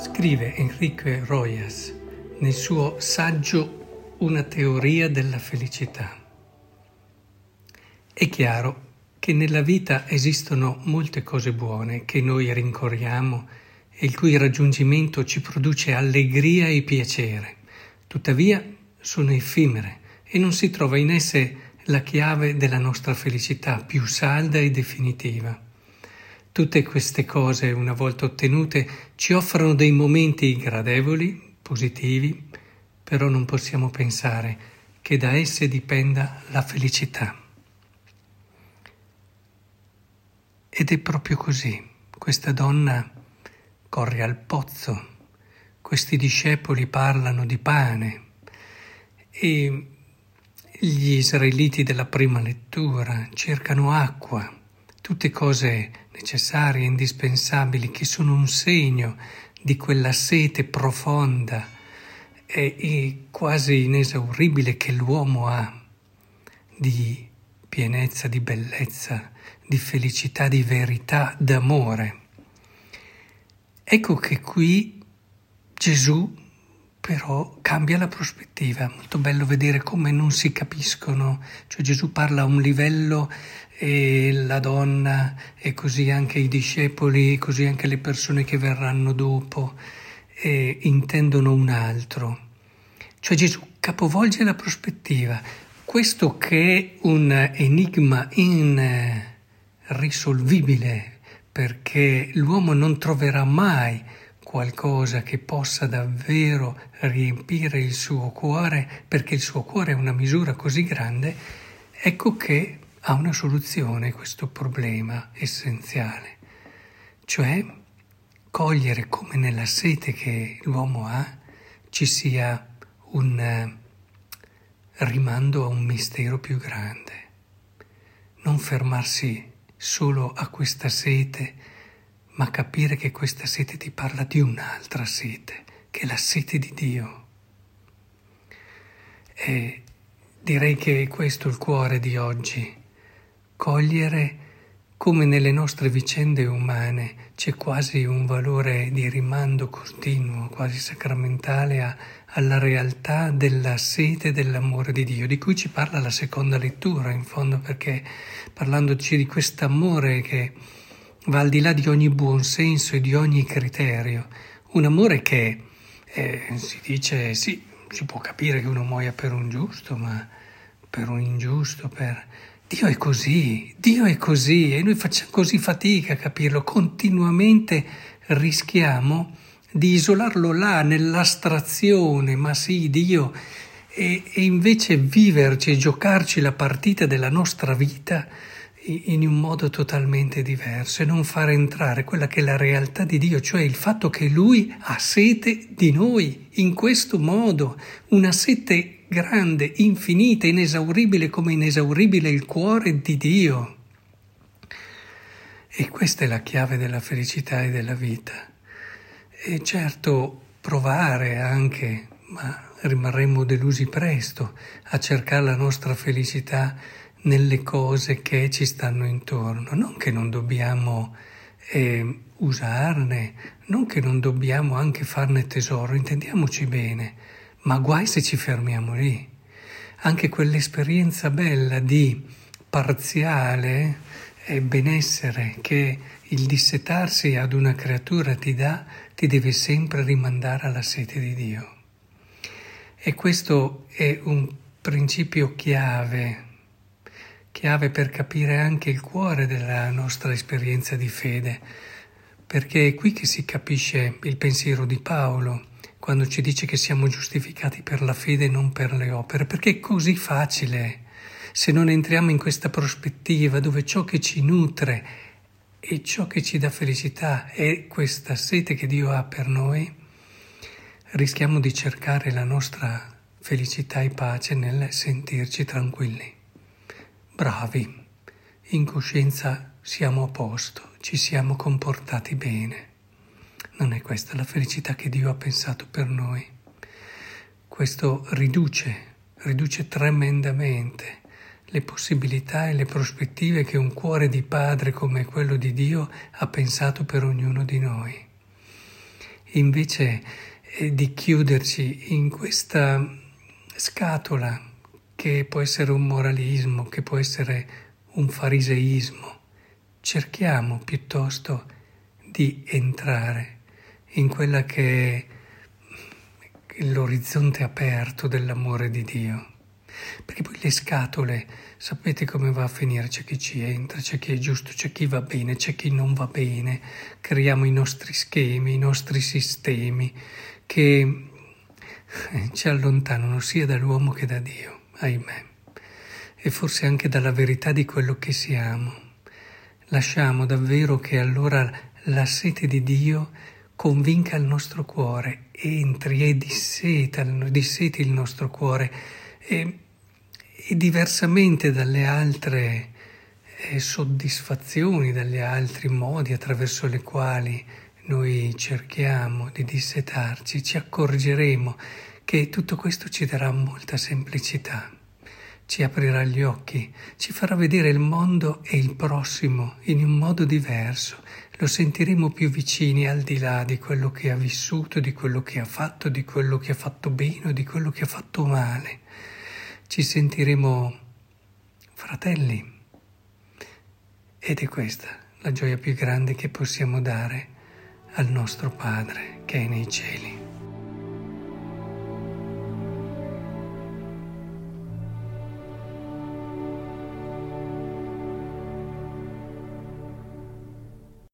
Scrive Enrique Royas nel suo saggio Una teoria della felicità. È chiaro che nella vita esistono molte cose buone che noi rincorriamo e il cui raggiungimento ci produce allegria e piacere. Tuttavia sono effimere e non si trova in esse la chiave della nostra felicità più salda e definitiva. Tutte queste cose, una volta ottenute, ci offrono dei momenti gradevoli, positivi, però non possiamo pensare che da esse dipenda la felicità. Ed è proprio così. Questa donna corre al pozzo, questi discepoli parlano di pane e gli israeliti della prima lettura cercano acqua tutte cose necessarie, indispensabili, che sono un segno di quella sete profonda e, e quasi inesauribile che l'uomo ha di pienezza, di bellezza, di felicità, di verità, d'amore. Ecco che qui Gesù però cambia la prospettiva. È molto bello vedere come non si capiscono, cioè Gesù parla a un livello e la donna e così anche i discepoli, e così anche le persone che verranno dopo eh, intendono un altro. Cioè Gesù capovolge la prospettiva. Questo che è un enigma irrisolvibile perché l'uomo non troverà mai qualcosa che possa davvero riempire il suo cuore, perché il suo cuore è una misura così grande, ecco che ha una soluzione questo problema essenziale, cioè cogliere come nella sete che l'uomo ha ci sia un eh, rimando a un mistero più grande, non fermarsi solo a questa sete, ma capire che questa sete ti parla di un'altra sete, che è la sete di Dio. E direi che questo è il cuore di oggi, cogliere come nelle nostre vicende umane c'è quasi un valore di rimando continuo, quasi sacramentale a, alla realtà della sete dell'amore di Dio, di cui ci parla la seconda lettura, in fondo, perché parlandoci di quest'amore che va al di là di ogni buon senso e di ogni criterio. Un amore che eh, si dice sì, si può capire che uno muoia per un giusto, ma per un ingiusto, per... Dio è così, Dio è così e noi facciamo così fatica a capirlo, continuamente rischiamo di isolarlo là nell'astrazione, ma sì, Dio, e, e invece viverci e giocarci la partita della nostra vita in un modo totalmente diverso e non far entrare quella che è la realtà di Dio, cioè il fatto che Lui ha sete di noi in questo modo, una sete grande, infinita, inesauribile come inesauribile il cuore di Dio. E questa è la chiave della felicità e della vita. E certo provare anche, ma rimarremo delusi presto, a cercare la nostra felicità nelle cose che ci stanno intorno, non che non dobbiamo eh, usarne, non che non dobbiamo anche farne tesoro, intendiamoci bene, ma guai se ci fermiamo lì. Anche quell'esperienza bella di parziale e benessere che il dissetarsi ad una creatura ti dà, ti deve sempre rimandare alla sete di Dio. E questo è un principio chiave chiave per capire anche il cuore della nostra esperienza di fede, perché è qui che si capisce il pensiero di Paolo quando ci dice che siamo giustificati per la fede e non per le opere, perché è così facile. Se non entriamo in questa prospettiva dove ciò che ci nutre e ciò che ci dà felicità è questa sete che Dio ha per noi, rischiamo di cercare la nostra felicità e pace nel sentirci tranquilli bravi, in coscienza siamo a posto, ci siamo comportati bene. Non è questa la felicità che Dio ha pensato per noi. Questo riduce, riduce tremendamente le possibilità e le prospettive che un cuore di padre come quello di Dio ha pensato per ognuno di noi. invece eh, di chiuderci in questa scatola che può essere un moralismo, che può essere un fariseismo, cerchiamo piuttosto di entrare in quella che è l'orizzonte aperto dell'amore di Dio. Perché poi le scatole, sapete come va a finire? C'è chi ci entra, c'è chi è giusto, c'è chi va bene, c'è chi non va bene. Creiamo i nostri schemi, i nostri sistemi che ci allontanano sia dall'uomo che da Dio, ahimè, e forse anche dalla verità di quello che siamo. Lasciamo davvero che allora la sete di Dio convinca il nostro cuore, entri e disseta, disseti il nostro cuore e, e diversamente dalle altre eh, soddisfazioni, dagli altri modi attraverso le quali noi cerchiamo di dissetarci, ci accorgeremo che tutto questo ci darà molta semplicità, ci aprirà gli occhi, ci farà vedere il mondo e il prossimo in un modo diverso, lo sentiremo più vicini al di là di quello che ha vissuto, di quello che ha fatto, di quello che ha fatto bene o di quello che ha fatto male. Ci sentiremo fratelli. Ed è questa la gioia più grande che possiamo dare al nostro Padre che è nei cieli.